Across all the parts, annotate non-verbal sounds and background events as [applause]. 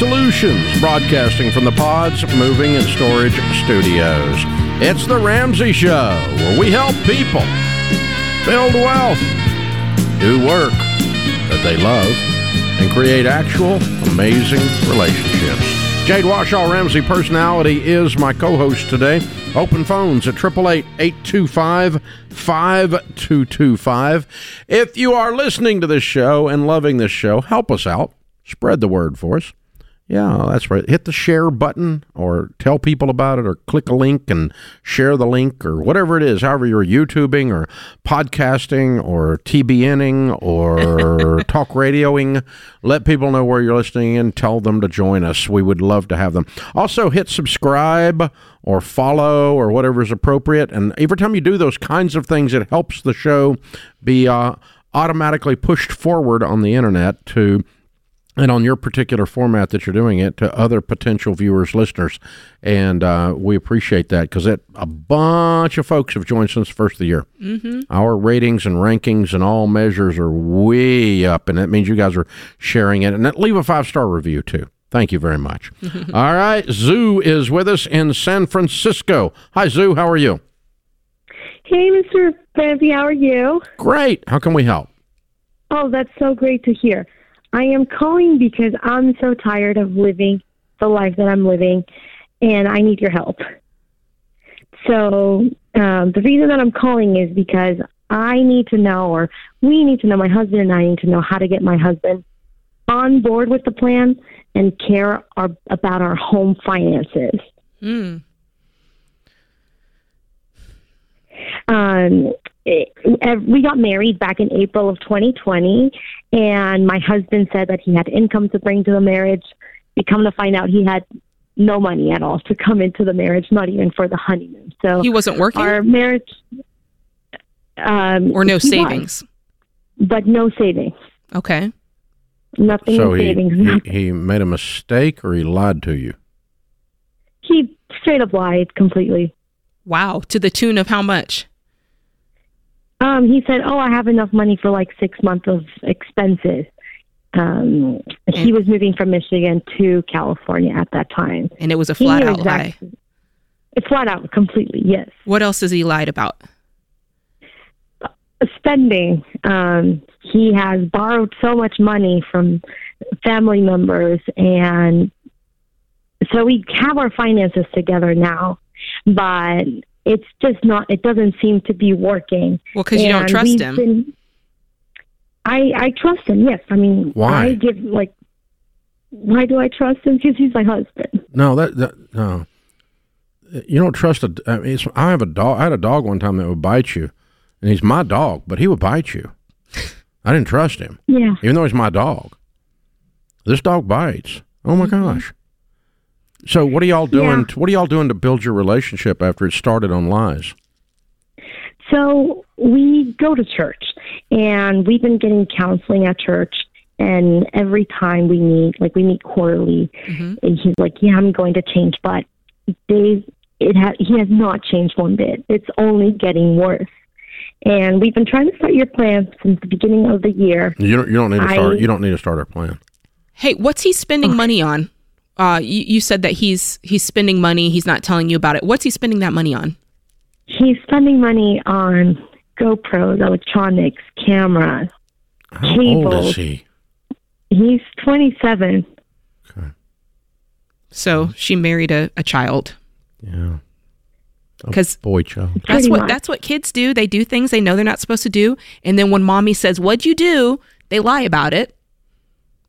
Solutions, broadcasting from the Pods Moving and Storage Studios. It's The Ramsey Show, where we help people build wealth, do work that they love, and create actual amazing relationships. Jade Warshaw Ramsey personality is my co-host today. Open phones at 888-825-5225. If you are listening to this show and loving this show, help us out. Spread the word for us. Yeah, that's right. Hit the share button or tell people about it or click a link and share the link or whatever it is, however you're YouTubing or podcasting or TBNing or [laughs] talk radioing. Let people know where you're listening and tell them to join us. We would love to have them. Also, hit subscribe or follow or whatever is appropriate. And every time you do those kinds of things, it helps the show be uh, automatically pushed forward on the internet to and on your particular format that you're doing it to other potential viewers, listeners. And uh, we appreciate that because a bunch of folks have joined since the first of the year. Mm-hmm. Our ratings and rankings and all measures are way up, and that means you guys are sharing it. And leave a five star review too. Thank you very much. [laughs] all right, Zoo is with us in San Francisco. Hi, Zoo. How are you? Hey, Mr. Fancy. How are you? Great. How can we help? Oh, that's so great to hear. I am calling because I'm so tired of living the life that I'm living and I need your help. So, um, the reason that I'm calling is because I need to know, or we need to know, my husband and I need to know how to get my husband on board with the plan and care our, about our home finances. Mm. Um, it, we got married back in April of 2020, and my husband said that he had income to bring to the marriage. We come to find out he had no money at all to come into the marriage, not even for the honeymoon. So he wasn't working. Our marriage, um, or no savings, was, but no savings. Okay, nothing. So he, savings. he [laughs] he made a mistake, or he lied to you. He straight up lied completely. Wow, to the tune of how much? Um, he said, "Oh, I have enough money for like six months of expenses." Um, he was moving from Michigan to California at that time, and it was a flat out exactly, lie. It's flat out, completely. Yes. What else has he lied about? Uh, spending. Um, he has borrowed so much money from family members, and so we have our finances together now. But it's just not it doesn't seem to be working. Well because you don't trust him. been, i i trust him yes. I mean why? I give like why do i trust him? Because he's my husband. No that, that no. You don't trust a I, mean, I have a dog i had a dog one time that would bite you and he's my dog but he would bite you. [laughs] I didn't trust him. Yeah. Even though he's my dog. This dog bites. Oh my mm-hmm. gosh so what are y'all doing? Yeah. What are y'all doing to build your relationship after it started on lies? So we go to church, and we've been getting counseling at church. And every time we meet, like we meet quarterly, mm-hmm. and he's like, "Yeah, I'm going to change," but they, it has he has not changed one bit. It's only getting worse. And we've been trying to start your plan since the beginning of the year. You don't. You don't need to start. I, you don't need to start our plan. Hey, what's he spending okay. money on? Uh, you, you said that he's he's spending money. He's not telling you about it. What's he spending that money on? He's spending money on GoPros, electronics, cameras, How cables. old is he? He's 27. Okay. So she married a, a child. Yeah. Because boy child. That's Pretty what much. that's what kids do. They do things they know they're not supposed to do, and then when mommy says, "What'd you do?" they lie about it,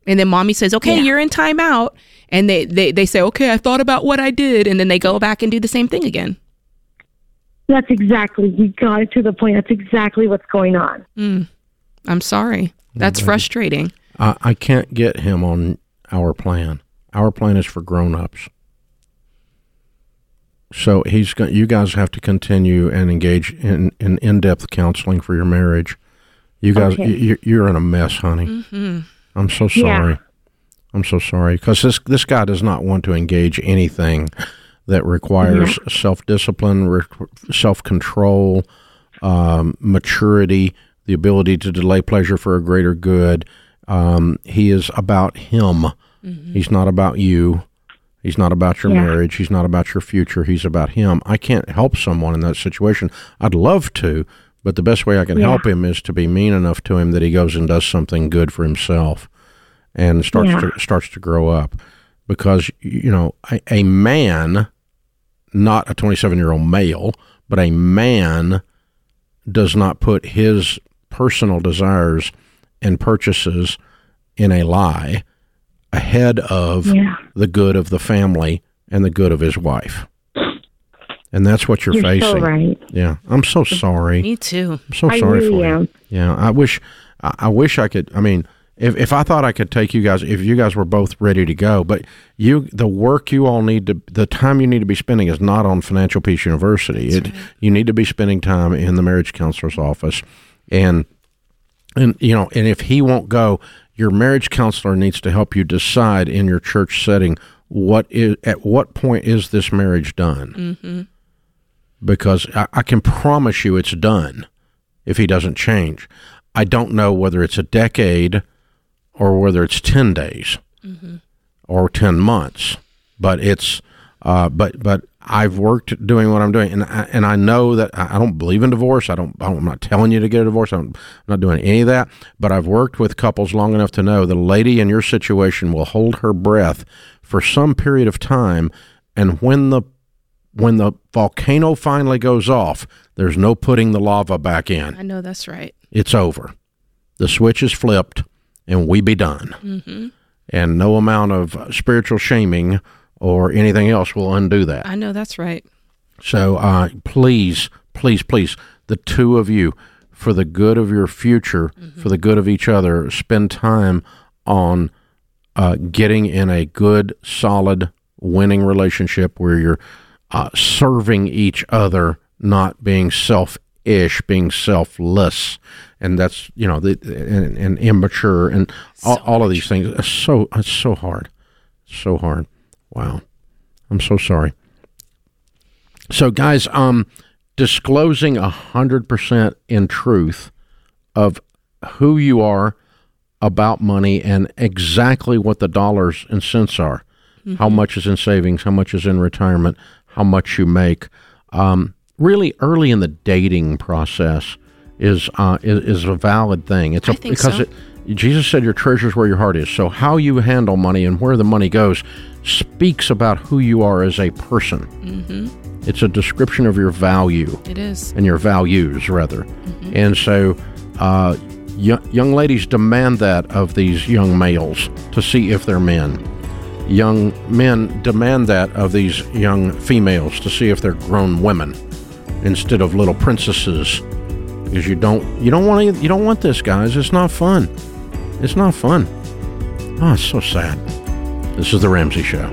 and then mommy says, "Okay, yeah. you're in timeout," and they, they they say okay i thought about what i did. And then they go back and do the same thing again. That's exactly you got it to the point. That's exactly what's going on. Mm. i'm sorry. That's okay. frustrating. I, I can't get him on our plan. Our plan is for grown-ups. So he's going you guys have to continue and engage in, in in-depth counseling for your marriage. You guys okay. you, you're in a mess honey. Mm-hmm. i'm so sorry. Yeah. I'm so sorry because this this guy does not want to engage anything that requires yeah. self discipline, re- self control, um, maturity, the ability to delay pleasure for a greater good. Um, he is about him He's not about you. He's not about your Yeah. marriage. He's not about your future. He's about him. I can't help someone in that situation. I'd love to, but the best way I can Yeah. help him is to be mean enough to him that he goes and does something good for himself and starts Yeah. to starts to grow up. Because you know, a, a man, not a 27 year old male, but a man does not put his personal desires and purchases in a lie ahead of Yeah. the good of the family and the good of his wife. And that's what you're, You're facing. so right. Yeah, I'm so sorry. Me too. I'm so I sorry really for you. am. Yeah, I wish, I, I wish I could. I mean, if if I thought I could take you guys, if you guys were both ready to go, but you, the work you all need to, the time you need to be spending is not on Financial Peace University. It, you need to be spending time in the marriage counselor's office, and and you know, and if he won't go, your marriage counselor needs to help you decide in your church setting what is at what point is this marriage done mm-hmm. because I, I can promise you it's done if he doesn't change. I don't know whether it's a decade or whether it's 10 days or 10 months, but it's, uh, but, but I've worked doing what I'm doing and I, and I know that I don't believe in divorce. I don't, I don't I'm not telling you to get a divorce. I'm not doing any of that, but I've worked with couples long enough to know the lady in your situation will hold her breath for some period of time. And when the when the volcano finally goes off, there's no putting the lava back in. I know that's right. It's over. The switch is flipped, and we be done. And no amount of spiritual shaming or anything else will undo that. I know that's right. So uh, please, please, please, the two of you, for the good of your future, for the good of each other, spend time on uh, getting in a good, solid, winning relationship where you're uh, serving each other, not being selfish, being selfless, and that's you know the and, and immature and all, all of these things. It's so it's so hard, so hard. Wow, I'm so sorry. So, guys, um, disclosing a hundred percent in truth of who you are about money and exactly what the dollars and cents are, how much is in savings, how much is in retirement, how much you make. Um, really, early in the dating process is uh, is, is a valid thing. It's a, I think because so. it. Jesus said, "Your treasure's where your heart is." So, how you handle money and where the money goes speaks about who you are as a person. Mm-hmm. It's a description of your value It is. and your values, rather. And so, uh, y- young ladies demand that of these young males to see if they're men. Young men demand that of these young females to see if they're grown women instead of little princesses. Because you don't you don't want to, you don't want this, guys. It's not fun. It's not fun. Oh, it's so sad. This is the Ramsey Show.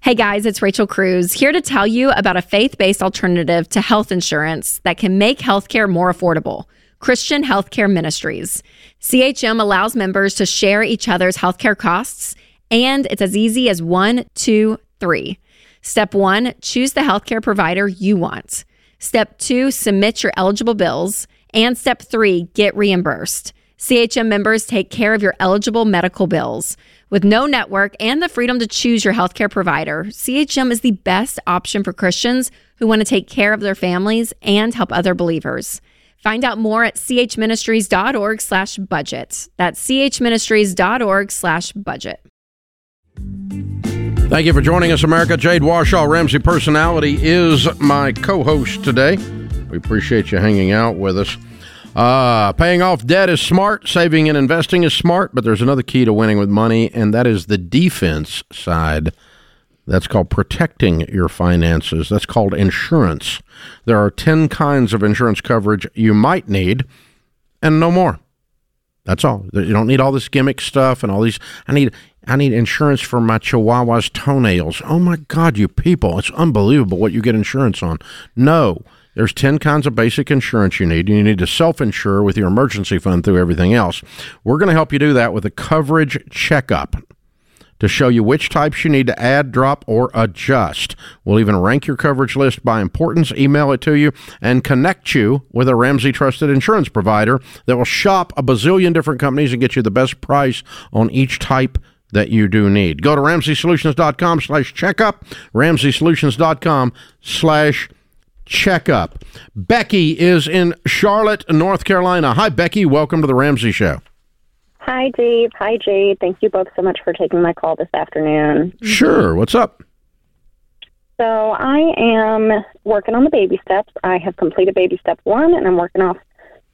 Hey guys, it's Rachel Cruz here to tell you about a faith based alternative to health insurance that can make healthcare more affordable Christian Healthcare Ministries. CHM allows members to share each other's healthcare costs, and it's as easy as one, two, three. Step one, choose the healthcare provider you want. Step two, submit your eligible bills. And step three, get reimbursed. CHM members take care of your eligible medical bills. With no network and the freedom to choose your healthcare provider, CHM is the best option for Christians who want to take care of their families and help other believers. Find out more at chministries.org slash budget. That's chministries.org slash budget. Thank you for joining us, America. Jade Warshaw, Ramsey Personality, is my co host today. We appreciate you hanging out with us. Uh, paying off debt is smart, saving and investing is smart, but there's another key to winning with money, and that is the defense side. That's called protecting your finances. That's called insurance. There are 10 kinds of insurance coverage you might need, and no more. That's all. You don't need all this gimmick stuff and all these. I need I need insurance for my Chihuahua's toenails. Oh my God, you people! It's unbelievable what you get insurance on. No, there's ten kinds of basic insurance you need. And you need to self-insure with your emergency fund through everything else. We're going to help you do that with a coverage checkup. To show you which types you need to add, drop, or adjust. We'll even rank your coverage list by importance, email it to you, and connect you with a Ramsey trusted insurance provider that will shop a bazillion different companies and get you the best price on each type that you do need. Go to RamseySolutions.com slash checkup, RamseySolutions.com slash checkup. Becky is in Charlotte, North Carolina. Hi, Becky. Welcome to the Ramsey Show. Hi, Dave. Hi, Jade. Thank you both so much for taking my call this afternoon. Sure. What's up? So, I am working on the baby steps. I have completed baby step one, and I'm working off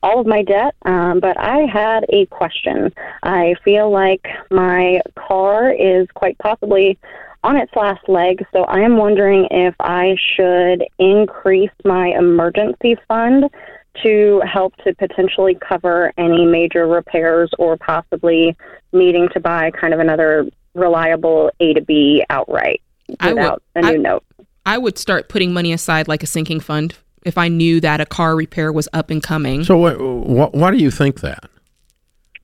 all of my debt. Um, but I had a question. I feel like my car is quite possibly on its last leg, so I am wondering if I should increase my emergency fund to help to potentially cover any major repairs or possibly needing to buy kind of another reliable A to B outright I would- without a new I- note. I would start putting money aside like a sinking fund if I knew that a car repair was up and coming. So, wh- wh- why do you think that?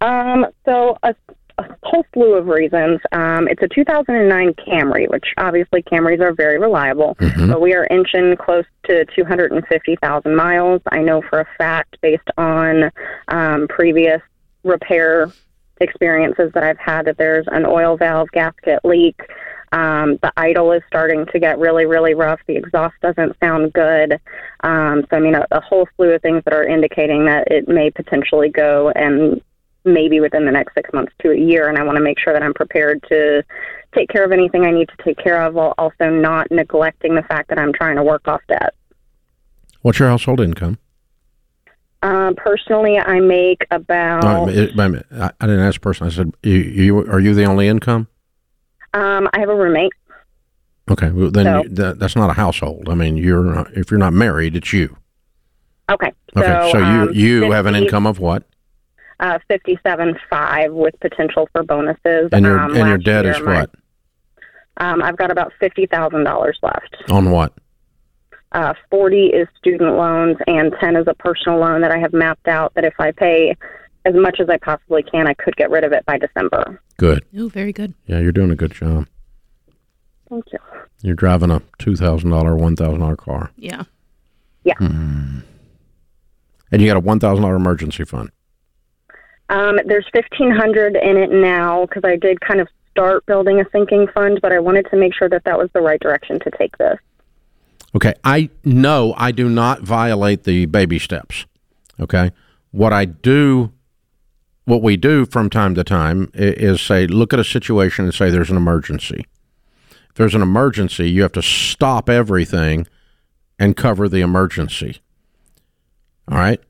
Um, so a, a whole slew of reasons. Um, it's a 2009 Camry, which obviously Camrys are very reliable, but we are inching close to 250,000 miles. I know for a fact, based on um, previous repair experiences that I've had, that there's an oil valve gasket leak. Um, the idle is starting to get really, really rough. The exhaust doesn't sound good. Um, so, I mean, a, a whole slew of things that are indicating that it may potentially go and maybe within the next six months to a year. And I want to make sure that I'm prepared to take care of anything I need to take care of while also not neglecting the fact that I'm trying to work off debt. What's your household income? Um, personally, I make about. Wait minute. I, I didn't ask personally. I said, you, you, are you the only income? Um, I have a roommate. Okay, well, then No. you, that, that's not a household. I mean, you're not, if you're not married, it's you. Okay. Okay, so, um, you you have an income of what? Uh, fifty-seven five with potential for bonuses. And your um, and your debt is my- what? Um, I've got about fifty thousand dollars left. On what? Uh, Forty is student loans, and ten is a personal loan that I have mapped out. That if I pay as much as I possibly can, I could get rid of it by December. Good. Oh, very good. Yeah, you're doing a good job. Thank you. You're driving a two thousand dollar, one thousand dollar car, Yeah. Yeah. and you got a one thousand dollar emergency fund. Um, there's fifteen hundred in it now because I did kind of start building a sinking fund, but I wanted to make sure that that was the right direction to take this. Okay, I know I do not violate the baby steps. Okay, what I do, what we do from time to time is say, look at a situation and say there's an emergency. If there's an emergency, you have to stop everything and cover the emergency. All right.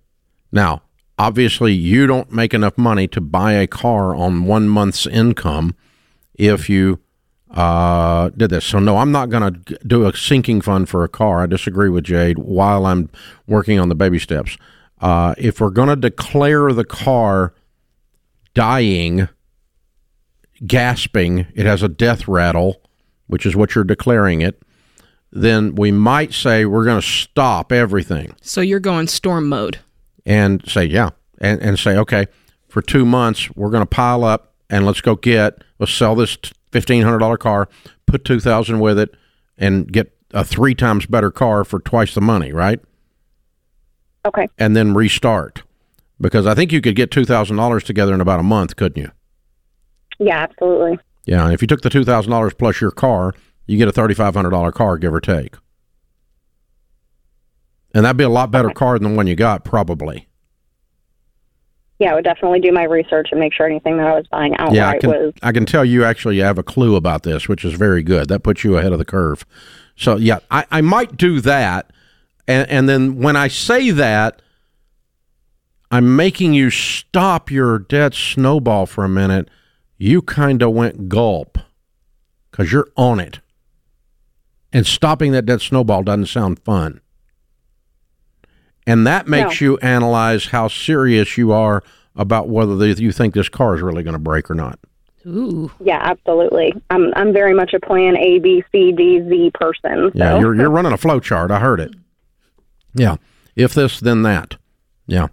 Now, obviously, you don't make enough money to buy a car on one month's income if you uh, did this. So, no, I'm not going to do a sinking fund for a car. I disagree with Jade while I'm working on the baby steps. Uh, if we're going to declare the car dying, gasping, it has a death rattle, which is what you're declaring it, then we might say we're going to stop everything So you're going storm mode. And say, yeah, and, and say, okay, for two months, we're going to pile up and let's go get, let's sell this $1,500 car, put 2000 with it, and get a three times better car for twice the money, right? Okay. And then restart. Because I think you could get $2,000 together in about a month, couldn't you? Yeah, absolutely. Yeah, and if you took the $2,000 plus your car, you get a $3,500 car, give or take. And that'd be a lot better car than the one you got, probably. Yeah, I would definitely do my research and make sure anything that I was buying outright Yeah, I can, was I can tell you actually have a clue about this, which is very good. That puts you ahead of the curve. So, yeah, I, I might do that. And, and then when I say that, I'm making you stop your debt snowball for a minute. You kind of went gulp because you're on it. And stopping that debt snowball doesn't sound fun. And that makes you analyze how serious you are about whether the, you think this car is really going to break or not. Ooh. Yeah, absolutely. I'm I'm very much a plan A, B, C, D, Z person. So. Yeah, you're you're running a flow chart. I heard it. Yeah, if this, then that. Yeah,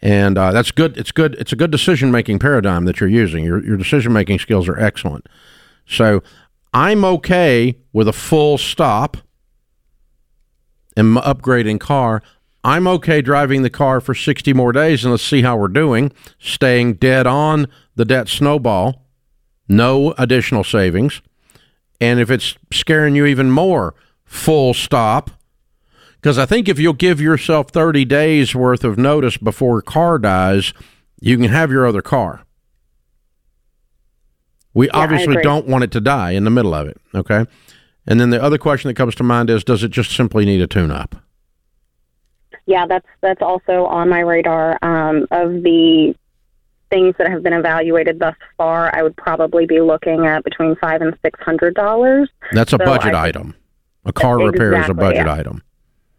and uh, that's good. It's good. It's a good decision making paradigm that you're using. Your your decision making skills are excellent. So I'm okay with a full stop and upgrading car. I'm okay driving the car for 60 more days and let's see how we're doing, staying dead on the debt snowball, no additional savings. And if it's scaring you even more, full stop. Because I think if you'll give yourself 30 days worth of notice before a car dies, you can have your other car. We Yeah, obviously don't want it to die in the middle of it. Okay. And then the other question that comes to mind is does it just simply need a tune up? Yeah, that's that's also on my radar. Um, of the things that have been evaluated thus far, I would probably be looking at between five and six hundred dollars. That's a So budget I- item. A car repair is a budget yeah. item.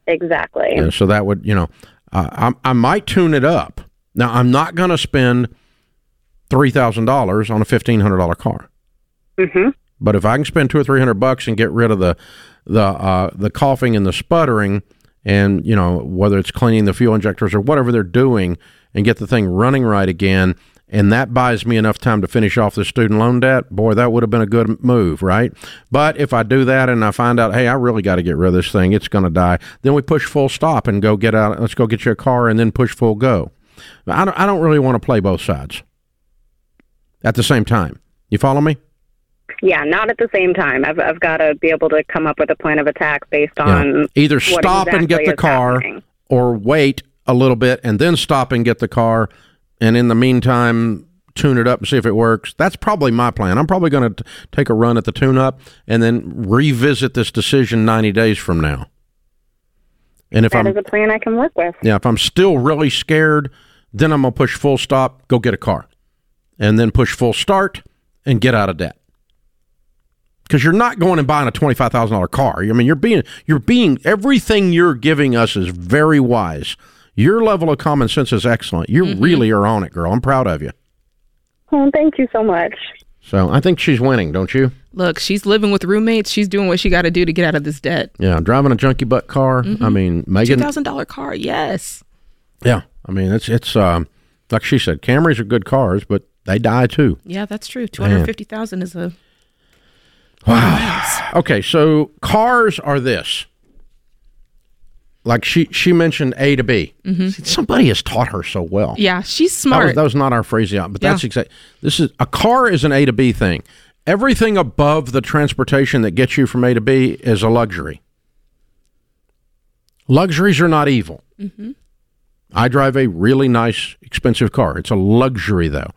Exactly. Yeah, so that would, you know, uh, I, I might tune it up. Now, I'm not going to spend $3,000 on a $1,500 car. Mm-hmm. But if I can spend two or three hundred bucks and get rid of the the uh, the coughing and the sputtering, and you know whether it's cleaning the fuel injectors or whatever they're doing, and get the thing running right again, and that buys me enough time to finish off the student loan debt, boy, that would have been a good move, right? But if I do that and I find out, hey, I really got to get rid of this thing, it's going to die, then we push full stop and go get out. Let's go get you a car, and then push full go. I don't, I don't really want to play both sides at the same time. You follow me? Yeah, not at the same time. I've I've got to be able to come up with a plan of attack based Yeah. on Either stop and get the car happening. or wait a little bit and then stop and get the car. And in the meantime, tune it up and see if it works. That's probably my plan. I'm probably going to take a run at the tune up and then revisit this decision 90 days from now. And if That I'm is a plan I can work with. yeah, if I'm still really scared, then I'm gonna push full stop, go get a car, and then push full start and get out of debt. Because you're not going and buying a twenty five thousand dollar car. I mean, you're being you're being everything you're giving us is very wise. Your level of common sense is excellent. You really are on it, girl. I'm proud of you. Oh, thank you so much. So I think she's winning, don't you? Look, she's living with roommates. She's doing what she got to do to get out of this debt. Yeah, driving a junkie butt car. I mean, Two Megan. thousand dollar car, yes. Yeah, I mean, it's it's um, like she said, Camrys are good cars, but they die too. Yeah, that's true. Two hundred fifty thousand is a Wow. Okay, so cars are this. Like she she mentioned A to B. Mm-hmm. See, Somebody has taught her so well. yeah. She's That smart. was, that was not our phraseology, but Yeah. that's exact. This is a car is an A to B thing. Everything above the transportation that gets you from A to B is a luxury. Luxuries are not evil. Mm-hmm. I drive a really nice, expensive car. It's a luxury, though.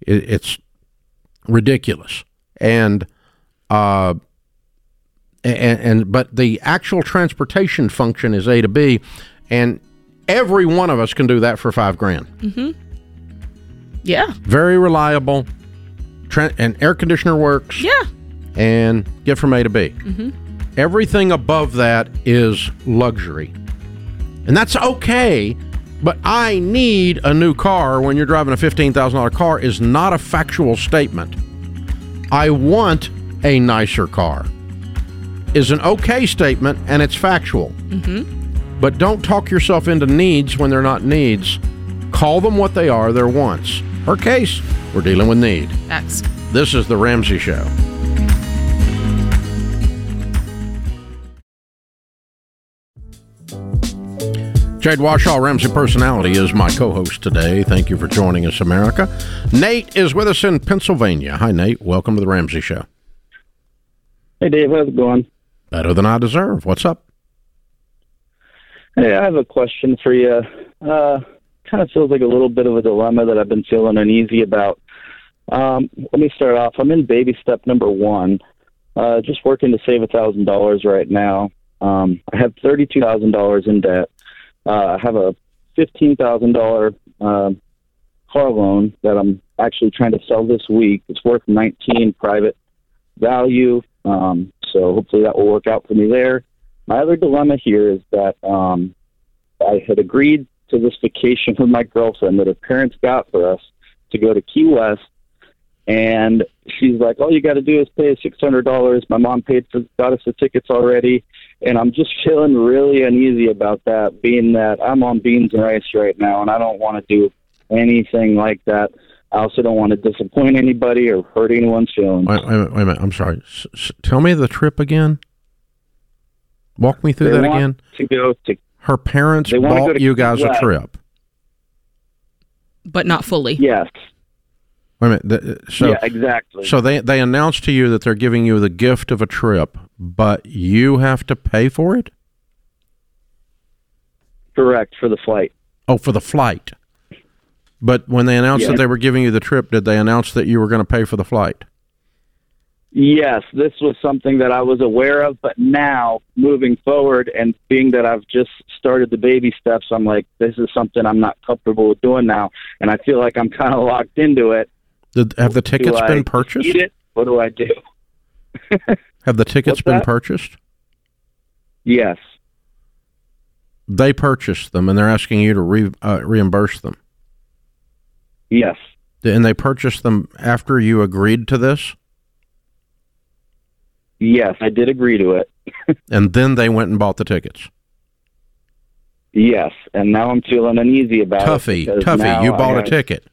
It, it's ridiculous, and uh, and, and but the actual transportation function is A to B, and every one of us can do that for five grand. yeah, Very reliable, tra- and air conditioner works, yeah. and get from A to B. Everything above that is luxury, and that's okay. But I need a new car when you're driving a fifteen thousand dollar car is not a factual statement. I want a nicer car is an okay statement and it's factual. Mm-hmm. But don't talk yourself into needs when they're not needs. Call them what they are, they're wants. Her case, we're dealing with need. X. This is The Ramsey Show. Jade Warshaw, Ramsey Personality, is my co host today. Thank you for joining us, America. Nate is with us in Pennsylvania. Hi, Nate. Welcome to The Ramsey Show. Hey Dave, how's it going? Better than I deserve. What's up? Hey, I have a question for you. Uh, kind of feels like a little bit of a dilemma that I've been feeling uneasy about. Um, let me start off. I'm in baby step number one. Uh, just working to save a thousand dollars right now. Um, I have thirty-two thousand dollars in debt. Uh, I have a fifteen thousand dollar um, car loan that I'm actually trying to sell this week. It's worth nineteen private value. Um, so hopefully that will work out for me there. My other dilemma here is that um, I had agreed to this vacation with my girlfriend that her parents got for us to go to Key West, and she's like, "All you got to do is pay six hundred dollars." My mom paid for got us the tickets already, and I'm just [laughs] feeling really uneasy about that, being that I'm on beans and rice right now, and I don't want to do anything like that. I also don't want to disappoint anybody or hurt anyone's feelings. Wait, wait, a minute, wait a minute. I'm sorry. S- s- tell me the trip again. Walk me through They that again. To go to Her parents They wanna go to you guys Key a trip. but not fully. yes, Wait a minute. The- uh, so, yeah, exactly. so they they announced to you that they're giving you the gift of a trip, but you have to pay for it. Correct for the flight. Oh, for the flight. But when they announced that they were giving you the trip, did they announce that you were going to pay for the flight? Yes, this was something that I was aware of, but now moving forward and being that I've just started the baby steps, I'm like, this is something I'm not comfortable with doing now, and I feel like I'm [laughs] kind of locked into it. Did, have the Do tickets I been purchased? Eat it? What do I do? [laughs] Have the tickets What's been that? purchased? Yes, They purchased them, and they're asking you to re, uh, reimburse them. Yes, And they purchased them after you agreed to this, yes, I did agree to it. [laughs] and then they went and bought the tickets. Yes, and now I'm feeling uneasy about Tuffy, it. because Tuffy, you bought a have- ticket.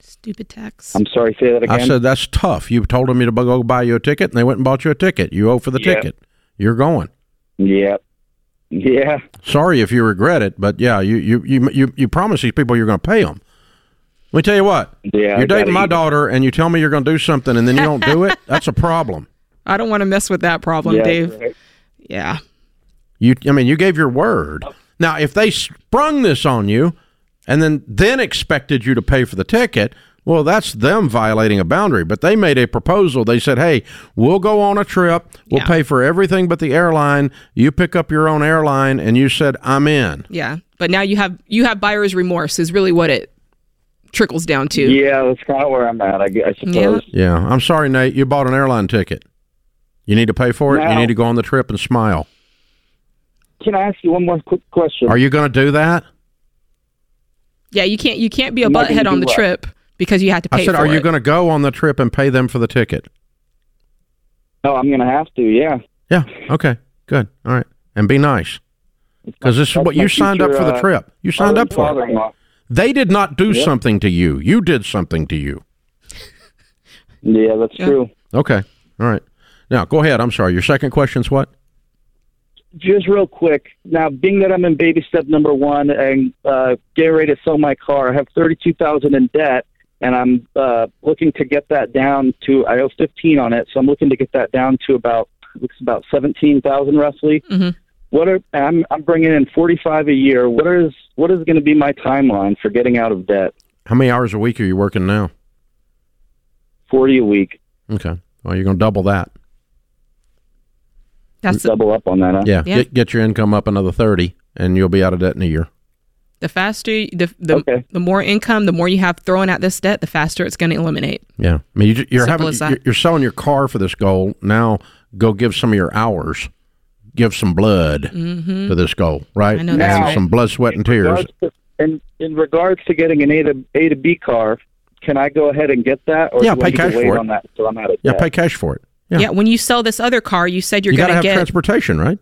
Stupid tax. I'm sorry, say that again. I said that's tough. You told them to go buy you a ticket, and they went and bought you a ticket. You owe for the Yeah. ticket. You're going. Yep. Yeah. Sorry if you regret it, but yeah, you you you you, you promise these people you're going to pay them. Let me tell you what. Yeah. You're dating my eat. daughter, and you tell me you're going to do something, and then you don't do it. [laughs] That's a problem. I don't want to mess with that problem, Yeah, Dave. right. Yeah. You, I mean, you gave your word. Now, if they sprung this on you, and then then expected you to pay for the ticket, well, that's them violating a boundary. But they made a proposal. They said, "Hey, we'll go on a trip. We'll Yeah. pay for everything but the airline. You pick up your own airline." And you said, "I'm in." Yeah. But now you have you have buyer's remorse is really what it trickles down to. Yeah, that's kind of where I'm at. I, gu- I suppose. Yeah, yeah. I'm sorry, Nate. You bought an airline ticket. You need to pay for it. You need to go on the trip and smile. Can I ask you one more quick question? Are you going to do that? Yeah, you can't you can't be a Am I butthead on the what? trip because you had to pay I said, for are you going to go on the trip and pay them for the ticket? oh, I'm going to have to. Yeah. Yeah. Okay. Good. All right. And be nice. Because this is what you signed up for the uh, trip. You signed up for it. Father-in-law. They did not do Yep. something to you. You did something to you. Yeah, that's Yeah. true. Okay. All right. Now go ahead. I'm sorry. Your second question's what? Just real quick. Now, being that I'm in baby step number one and uh, getting ready to sell my car, I have thirty-two thousand in debt, and I'm uh, looking to get that down to. I owe fifteen on it, so I'm looking to get that down to about looks about seventeen thousand roughly. Mhm. What are I'm I'm bringing in forty-five a year. What is what is going to be my timeline for getting out of debt? How many hours a week are you working now? Forty a week. Okay. Well, you're going to double that. That's the, Double up on that. Huh? Yeah. Yeah. Get, get your income up another 30 and you'll be out of debt in a year. the faster the the, Okay. the more income, the more you have thrown at this debt, the faster it's going to eliminate. Yeah. I mean, you, you're, having you're, you're selling your car for this goal. Now go give some of your hours, give some blood to this goal, right? Mm-hmm. I know and that's right. some blood, sweat, and tears. regards to- in in regards to getting an A to A to B car, can I go ahead and get that, or Yeah, pay cash for it. on that until I'm out of Yeah, debt? pay cash for it. Yeah. Yeah. when you sell this other car, you said you're you going to to have get transportation, right?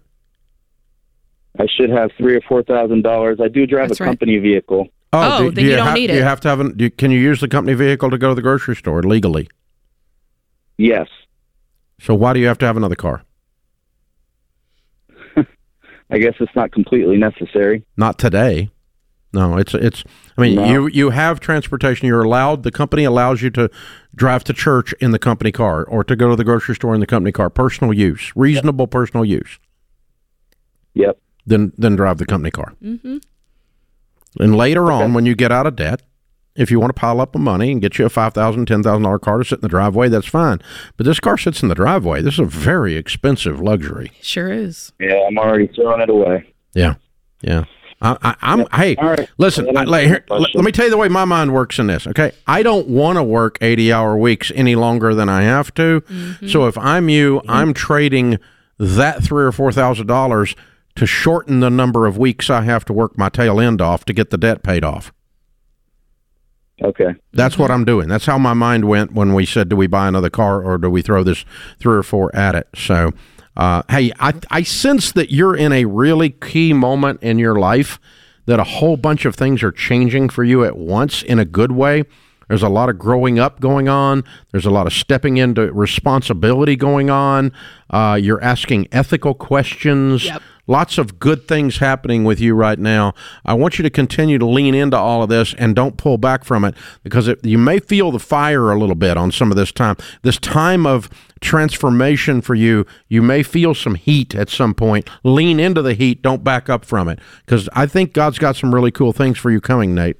I should have three or four thousand dollars. I do drive That's a right. company vehicle. Oh, then you don't have, need Do you have to have an, do you, can you use the company vehicle to go to the grocery store legally? Yes, So why do you have to have another car? I guess it's not completely necessary. Not today. No, it's it's. I mean, No. you you have transportation. You're allowed. The company allows you to drive to church in the company car, or to go to the grocery store in the company car. Personal use, reasonable personal use. Yep. Then then drive the company car. Mm-hmm. And later on, when you get out of debt, if you want to pile up the money and get you a five thousand, ten thousand dollar car to sit in the driveway, that's fine. But this car sits in the driveway. This is a very expensive luxury. Sure is. Yeah, I'm already throwing it away. Yeah, yeah. I, I, I'm. Hey, All right. listen. I, like, here, let, let me tell you the way my mind works in this. Okay, I don't want to work eighty-hour weeks any longer than I have to. Mm-hmm. So if I'm you, I'm trading that three or four thousand dollars to shorten the number of weeks I have to work my tail end off to get the debt paid off. Okay. That's what I'm doing. That's how my mind went when we said, "Do we buy another car or do we throw this three or four at it?" So, uh, hey, I I sense that you're in a really key moment in your life that a whole bunch of things are changing for you at once in a good way. There's a lot of growing up going on. There's a lot of stepping into responsibility going on. Uh, you're asking ethical questions. Yep. Lots of good things happening with you right now. I want you to continue to lean into all of this and don't pull back from it because it, you may feel the fire a little bit on some of this time. This time of transformation for you, you may feel some heat at some point. Lean into the heat. Don't back up from it because I think God's got some really cool things for you coming, Nate.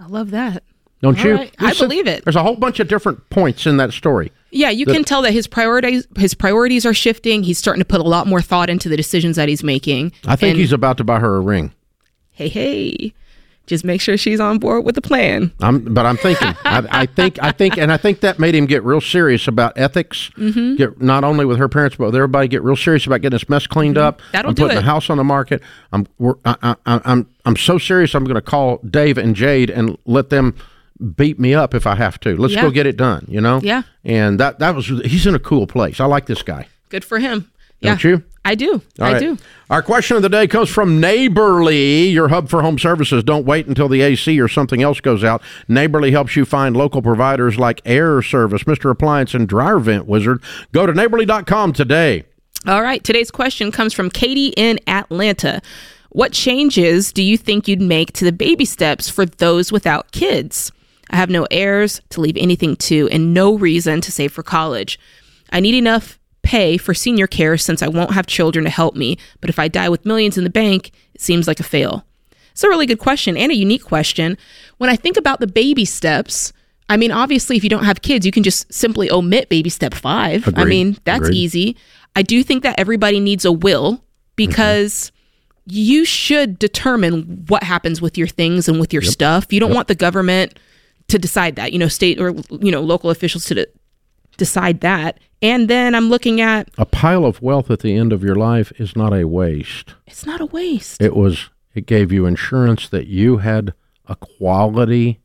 I love that. Don't All you? right. I Listen, believe it. There's a whole bunch of different points in that story. Yeah, you can tell that his priorities his priorities are shifting. He's starting to put a lot more thought into the decisions that he's making. I think And- he's about to buy her a ring. hey hey, just make sure she's on board with the plan. I'm, but I'm thinking. [laughs] I, I think. I think, and I think that made him get real serious about ethics. Mm-hmm. Get not only with her parents, but with everybody. Get real serious about getting this mess cleaned up. Mm-hmm. That'll I'm do putting it. the house on the market. I'm. We're, I, I, I- I'm. I'm so serious. I'm going to call Dave and Jade and let them beat me up if I have to. Let's Yeah. go get it done. You know. Yeah. And that that was. He's in a cool place. I like this guy. Good for him. Yeah, Don't you? I do. All I right. do. Our question of the day comes from Neighborly, your hub for home services. Don't wait until the AC or something else goes out. Neighborly helps you find local providers like Air Service, Mr. Appliance, and Dryer Vent Wizard. Go to neighborly.com today. All right. Today's question comes from Katie in Atlanta. What changes do you think you'd make to the baby steps for those without kids? I have no heirs to leave anything to and no reason to save for college. I need enough pay for senior care since I won't have children to help me, but if I die with millions in the bank, it seems like a fail. It's a really good question and a unique question. When I think about the baby steps, I mean, obviously, if you don't have kids, you can just simply omit baby step five. I mean, that's Agreed. easy. I do think that everybody needs a will because you should determine what happens with your things and with your stuff. You don't want the government to decide that, you know, state or, you know, local officials to de- decide that. And then I'm looking at A pile of wealth at the end of your life is not a waste. it's not a waste. It was. It gave you insurance that you had a quality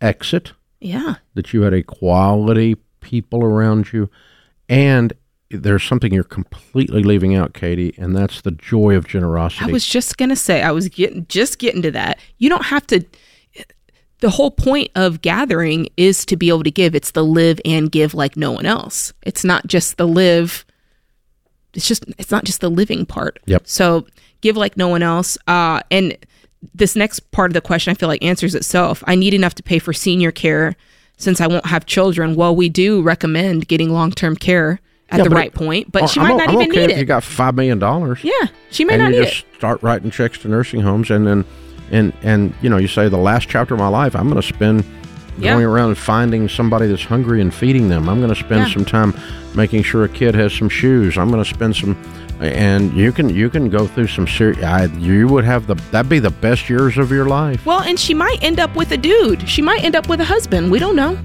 exit, yeah. that you had a quality people around you, and there's something you're completely leaving out, Katie, and that's the joy of generosity. I was just gonna say, I was getting just getting to that. You don't have to. The whole point of gathering is to be able to give. It's the live and give like no one else. It's not just the live. It's just it's not just the living part. Yep. So give like no one else. Uh, and this next part of the question, I feel like answers itself. I need enough to pay for senior care since I won't have children. Well, we do recommend getting long term care at Yeah, the right it- point, but she I'm might not I'm even okay need if you got five million dollars. yeah, she may and not you need just it. start writing checks to nursing homes and then and and you know you say the last chapter of my life i'm going to spend Yeah. going around and finding somebody that's hungry and feeding them i'm going to spend Yeah. some time making sure a kid has some shoes i'm going to spend some and you can you can go through some serious you would have the that'd be the best years of your life Well, and she might end up with a dude. She might end up with a husband. We don't know.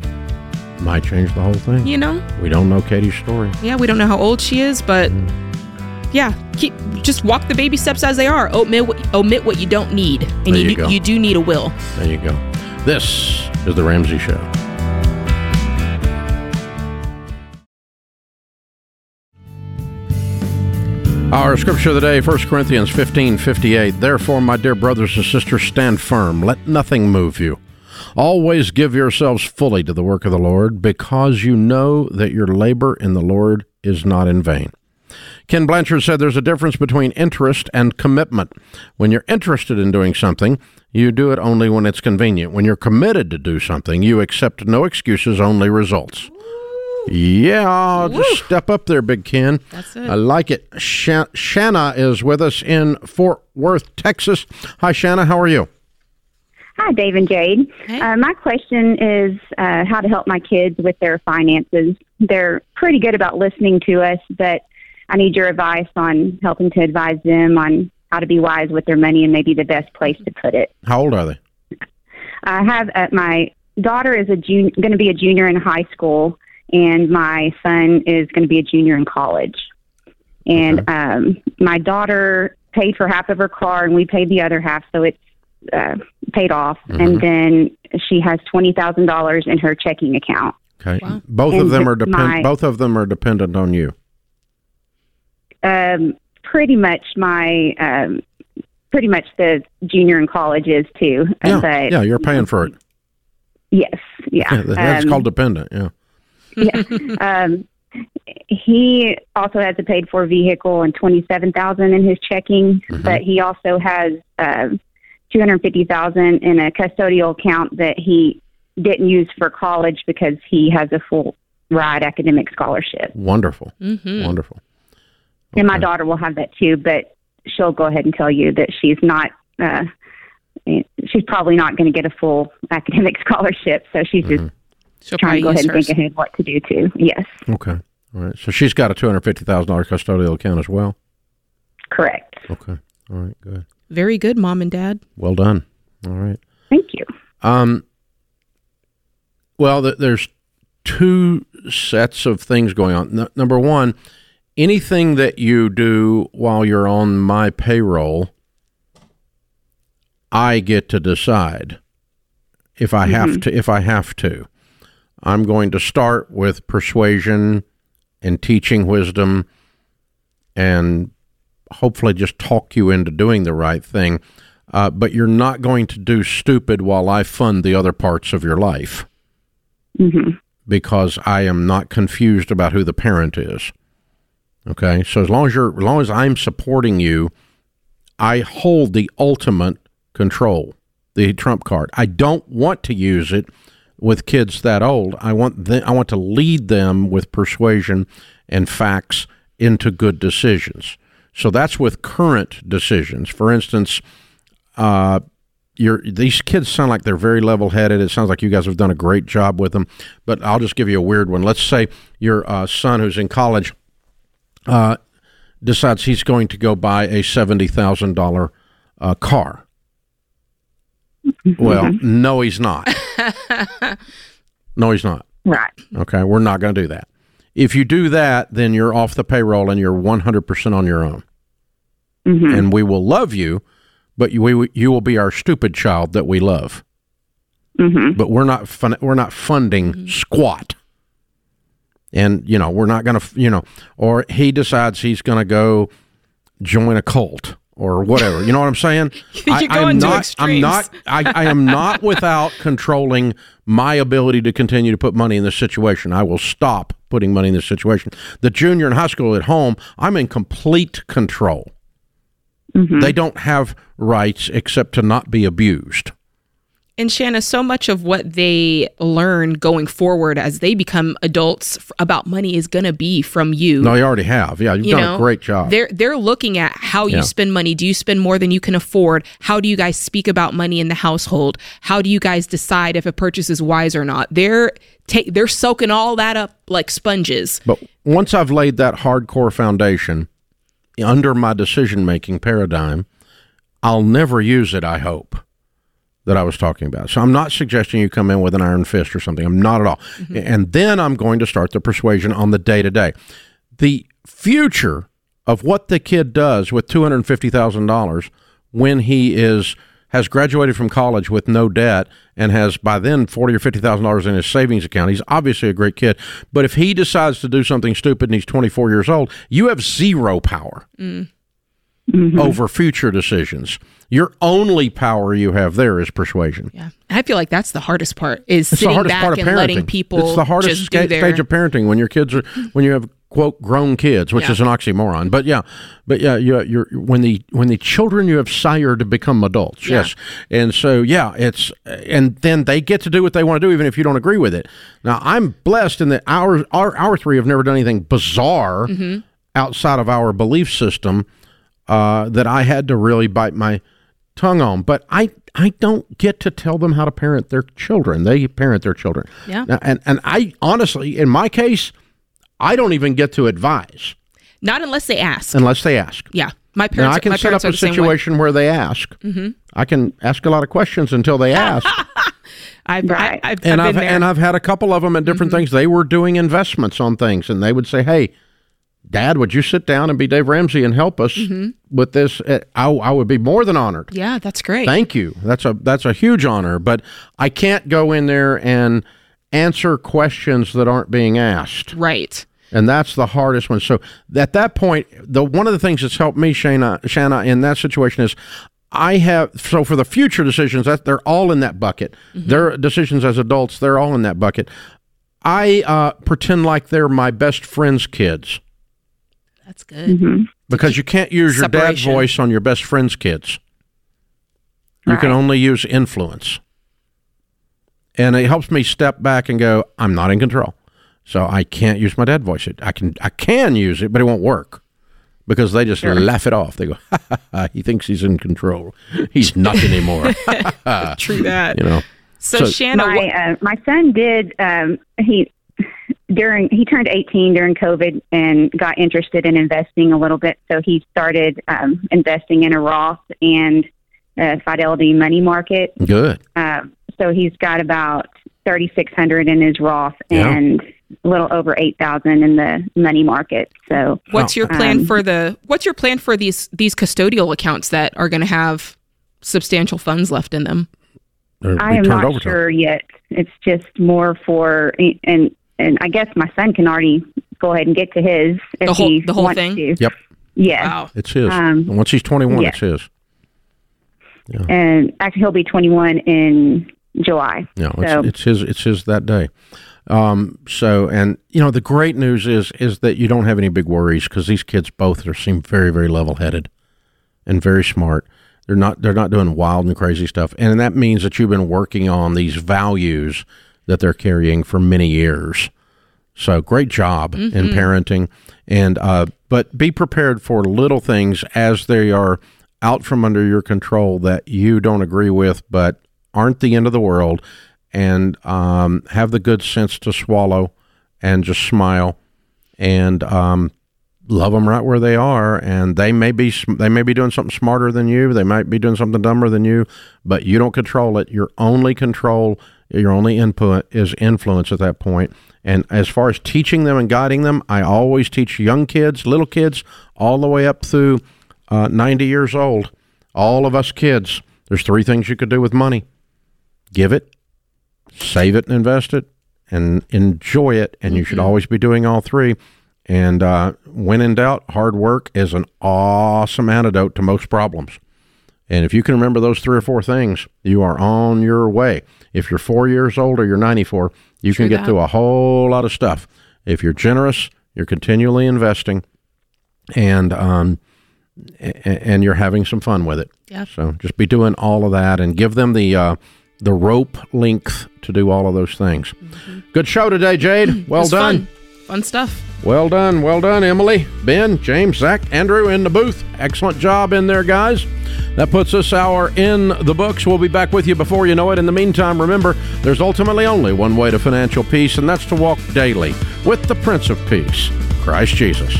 might change the whole thing You know? we don't know katie's story Yeah, we don't know how old she is, but mm. Yeah, keep just walk the baby steps as they are. Omit what, omit what you don't need, and There you you do, you do need a will. there you go this is the ramsey show Our scripture of the day, 1 Corinthians 15 58. Therefore, my dear brothers and sisters, stand firm. Let nothing move you. Always give yourselves fully to the work of the Lord, because you know that your labor in the Lord is not in vain. Ken Blanchard said there's a difference between interest and commitment. When you're interested in doing something, you do it only when it's convenient. When you're committed to do something, you accept no excuses, only results. Yeah, just step up there, Big Ken. That's it. I like it. Sha- Shanna is with us in Fort Worth, Texas. Hi, Shanna. How are you? Hi, Dave and Jade. Hey. Uh, my question is uh, how to help my kids with their finances. They're pretty good about listening to us, but I need your advice on helping to advise them on how to be wise with their money and maybe the best place to put it. How old are they? I have uh, my daughter is a jun- going to be a junior in high school, and my son is going to be a junior in college. And um, my daughter paid for half of her car, and we paid the other half, so it's uh, paid off. And then she has twenty thousand dollars in her checking account. Okay. Wow. Both of them are depend. my- Both of them are dependent on you. Um, pretty much my um, pretty much the junior in college is too. Yeah. but yeah. You're paying for it. Yes, yeah. That's Um, called dependent. Yeah. [laughs] yeah. Um, he also has a paid for vehicle and twenty seven thousand in his checking, but he also has um two hundred fifty thousand in a custodial account that he didn't use for college because he has a full ride academic scholarship. Wonderful. Mm-hmm. Wonderful. And my Okay. daughter will have that too, but she'll go ahead and tell you that she's not. Uh, she's probably not going to get a full [laughs] academic scholarship, so she's just She'll trying to go ahead use and think ahead what to do too. Yes, Okay. All right. So she's got a two hundred fifty thousand dollars custodial account as well. correct. Okay. All right. Good. Very good, mom and dad. Well done. All right. Thank you. Um. Well, th- there's two sets of things going on. N- number one, anything that you do while you're on my payroll, I get to decide if I have to. If I have to, I'm going to start with persuasion and teaching wisdom, and hopefully just talk you into doing the right thing. Uh, but you're not going to do stupid while I fund the other parts of your life hmm because I am not confused about who the parent is. Okay, so as long as you're, as long as I'm supporting you, I hold the ultimate control, the trump card. I don't want to use it with kids that old. I want them, I want to lead them with persuasion and facts into good decisions. So that's with current decisions. For instance, uh, you're, these kids sound like they're very level headed. It sounds like you guys have done a great job with them. But I'll just give you a weird one. Let's say your uh, son who's in college uh, decides he's going to go buy a seventy thousand dollar uh, car. Well, no, he's not. [laughs] no, he's not. Right. Okay, we're not going to do that. If you do that, then you're off the payroll and you're 100% on your own. hmm And we will love you, but you, we, you will be our stupid child that we love. hmm But we're not fun, we're not funding squat. And you know, we're not going to, you know, or he decides he's going to go join a cult or whatever. You know what I'm saying? [laughs] You're I, going I'm to not, extremes. I'm not. I, I am not without controlling my ability to continue to put money in this situation. I will stop putting money in this situation. The junior in high school at home, I'm in complete control. Mm-hmm. They don't have rights except to not be abused. And Shanna, so much of what they learn going forward as they become adults f- about money is going to be from you. No, you already have. Yeah, you've you done know, a great job. They're they're looking at how you spend money. Do you spend more than you can afford? How do you guys speak about money in the household? How do you guys decide if a purchase is wise or not? They're they're soaking all that up like sponges. But once I've laid that hardcore foundation under my decision making paradigm, I'll never use it, I hope, that I was talking about. So I'm not suggesting you come in with an iron fist or something. I'm not at all. Mm-hmm. And then I'm going to start the persuasion on the day to day. The future of what the kid does with $250,000 when he is has graduated from college with no debt and has by then forty or fifty thousand dollars in his savings account. He's obviously a great kid, but if he decides to do something stupid and he's twenty four years old, you have zero power mm. Over future decisions. Your only power you have there is persuasion. Yeah, I feel like that's the hardest part is It's the sitting hardest back part of and parenting. letting people. it's the hardest sca- their, stage of parenting when your kids are when you have quote grown kids, which Yeah. is an oxymoron. But yeah, but yeah, you, you're when the when the children you have sired become adults. Yeah. Yes, and so yeah, it's and then they get to do what they want to do, even if you don't agree with it. Now I'm blessed in that our our our three have never done anything bizarre Mm-hmm. outside of our belief system uh, that I had to really bite my tongue on. But I I don't get to tell them how to parent their children. They parent their children. Yeah. Now, and and I honestly, in my case, I don't even get to advise not unless they ask. unless they ask. yeah, my Now parents. I can set up a the same way. situation where they ask. Mm-hmm. I can ask a lot of questions until they ask. [laughs] I've, Right. I, I've, and I've I've been there. and I've had a couple of them at different things. They were doing investments on things, and they would say, "Hey, Dad, would you sit down and be Dave Ramsey and help us with this?" Uh, I, I would be more than honored. yeah, that's great. Thank you. That's a that's a huge honor. But I can't go in there and answer questions that aren't being asked, right. and that's the hardest one. So at that point, the one of the things that's helped me, Shana, Shanna, in that situation is. I have so for the future decisions that they're all in that bucket. Their decisions as adults, they're all in that bucket. I uh, pretend like they're my best friend's kids That's good. hmm because you can't use your dad's Separation. voice on your best friend's kids. You can only use influence. And it helps me step back and go, I'm not in control. So I can't use my dad voice. It I can I can use it, but it won't work. Because they just laugh it off. They go, ha, ha, ha, he thinks he's in control. He's not anymore. [laughs] True that. you know. So, So- Shanna, my uh, my son did um he during he turned 18 during covid and got interested in investing a little bit so he started um investing in a roth and uh, fidelity money market Good. um so he's got about 3600 in his roth Yeah. and a little over 8000 in the money market so what's your plan Um, for the what's your plan for these these custodial accounts that are going to have substantial funds left in them? I am not over to him. sure yet. It's just more for and and I guess my son can already go ahead and get to his if The whole- he the whole wants thing? to. Yep. Yeah. Wow. It's his. Um, Once he's 21, yeah. it's his. And actually, he'll be 21 in July. No, it's, it's his. It's his that day. Um, so, and you know, the great news is is that you don't have any big worries because these kids both are seem very, very level headed and very smart. They're not. They're not doing wild and crazy stuff, and that means that you've been working on these values that they're carrying for many years. So, great job in parenting, and uh, but be prepared for little things as they are out from under your control that you don't agree with, but aren't the end of the world, and um, have the good sense to swallow and just smile and um, love them right where they are. And they may be they may be doing something smarter than you. They might be doing something dumber than you, but you don't control it. Your only control, your only input is influence at that point. And as far as teaching them and guiding them, I always teach young kids, little kids, all the way up through uh, 90 years old. All of us kids, there's three things you could do with money give it, save it and invest it, and enjoy it. And you should always be doing all three. And uh, when in doubt, hard work is an awesome antidote to most problems. And if you can remember those three or four things, you are on your way. If you're four years old or you're 94, you True can get that. through a whole lot of stuff. If you're generous, you're continually investing, and um, and you're having some fun with it. Yeah. So just be doing all of that and give them the uh, the rope length to do all of those things. Good show today, Jade. Well Mm-hmm. It was done. Fun. Fun stuff. Well done. Well done, Emily, Ben, James, Zach, Andrew in the booth. Excellent job in there, guys. That puts this hour in the books. We'll be back with you before you know it. In the meantime, remember, there's ultimately only one way to financial peace, and that's to walk daily with the Prince of Peace, Christ Jesus.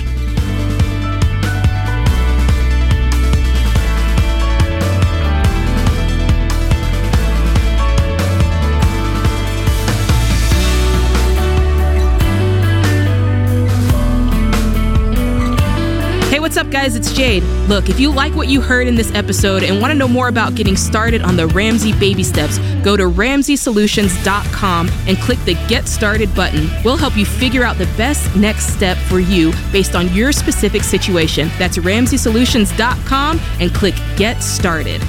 Guys? It's Jade. Look, if you like what you heard in this episode and want to know more about getting started on the Ramsey baby steps, go to ramseysolutions.com and click the Get Started button. We'll help you figure out the best next step for you based on your specific situation. That's ramseysolutions.com and click Get Started.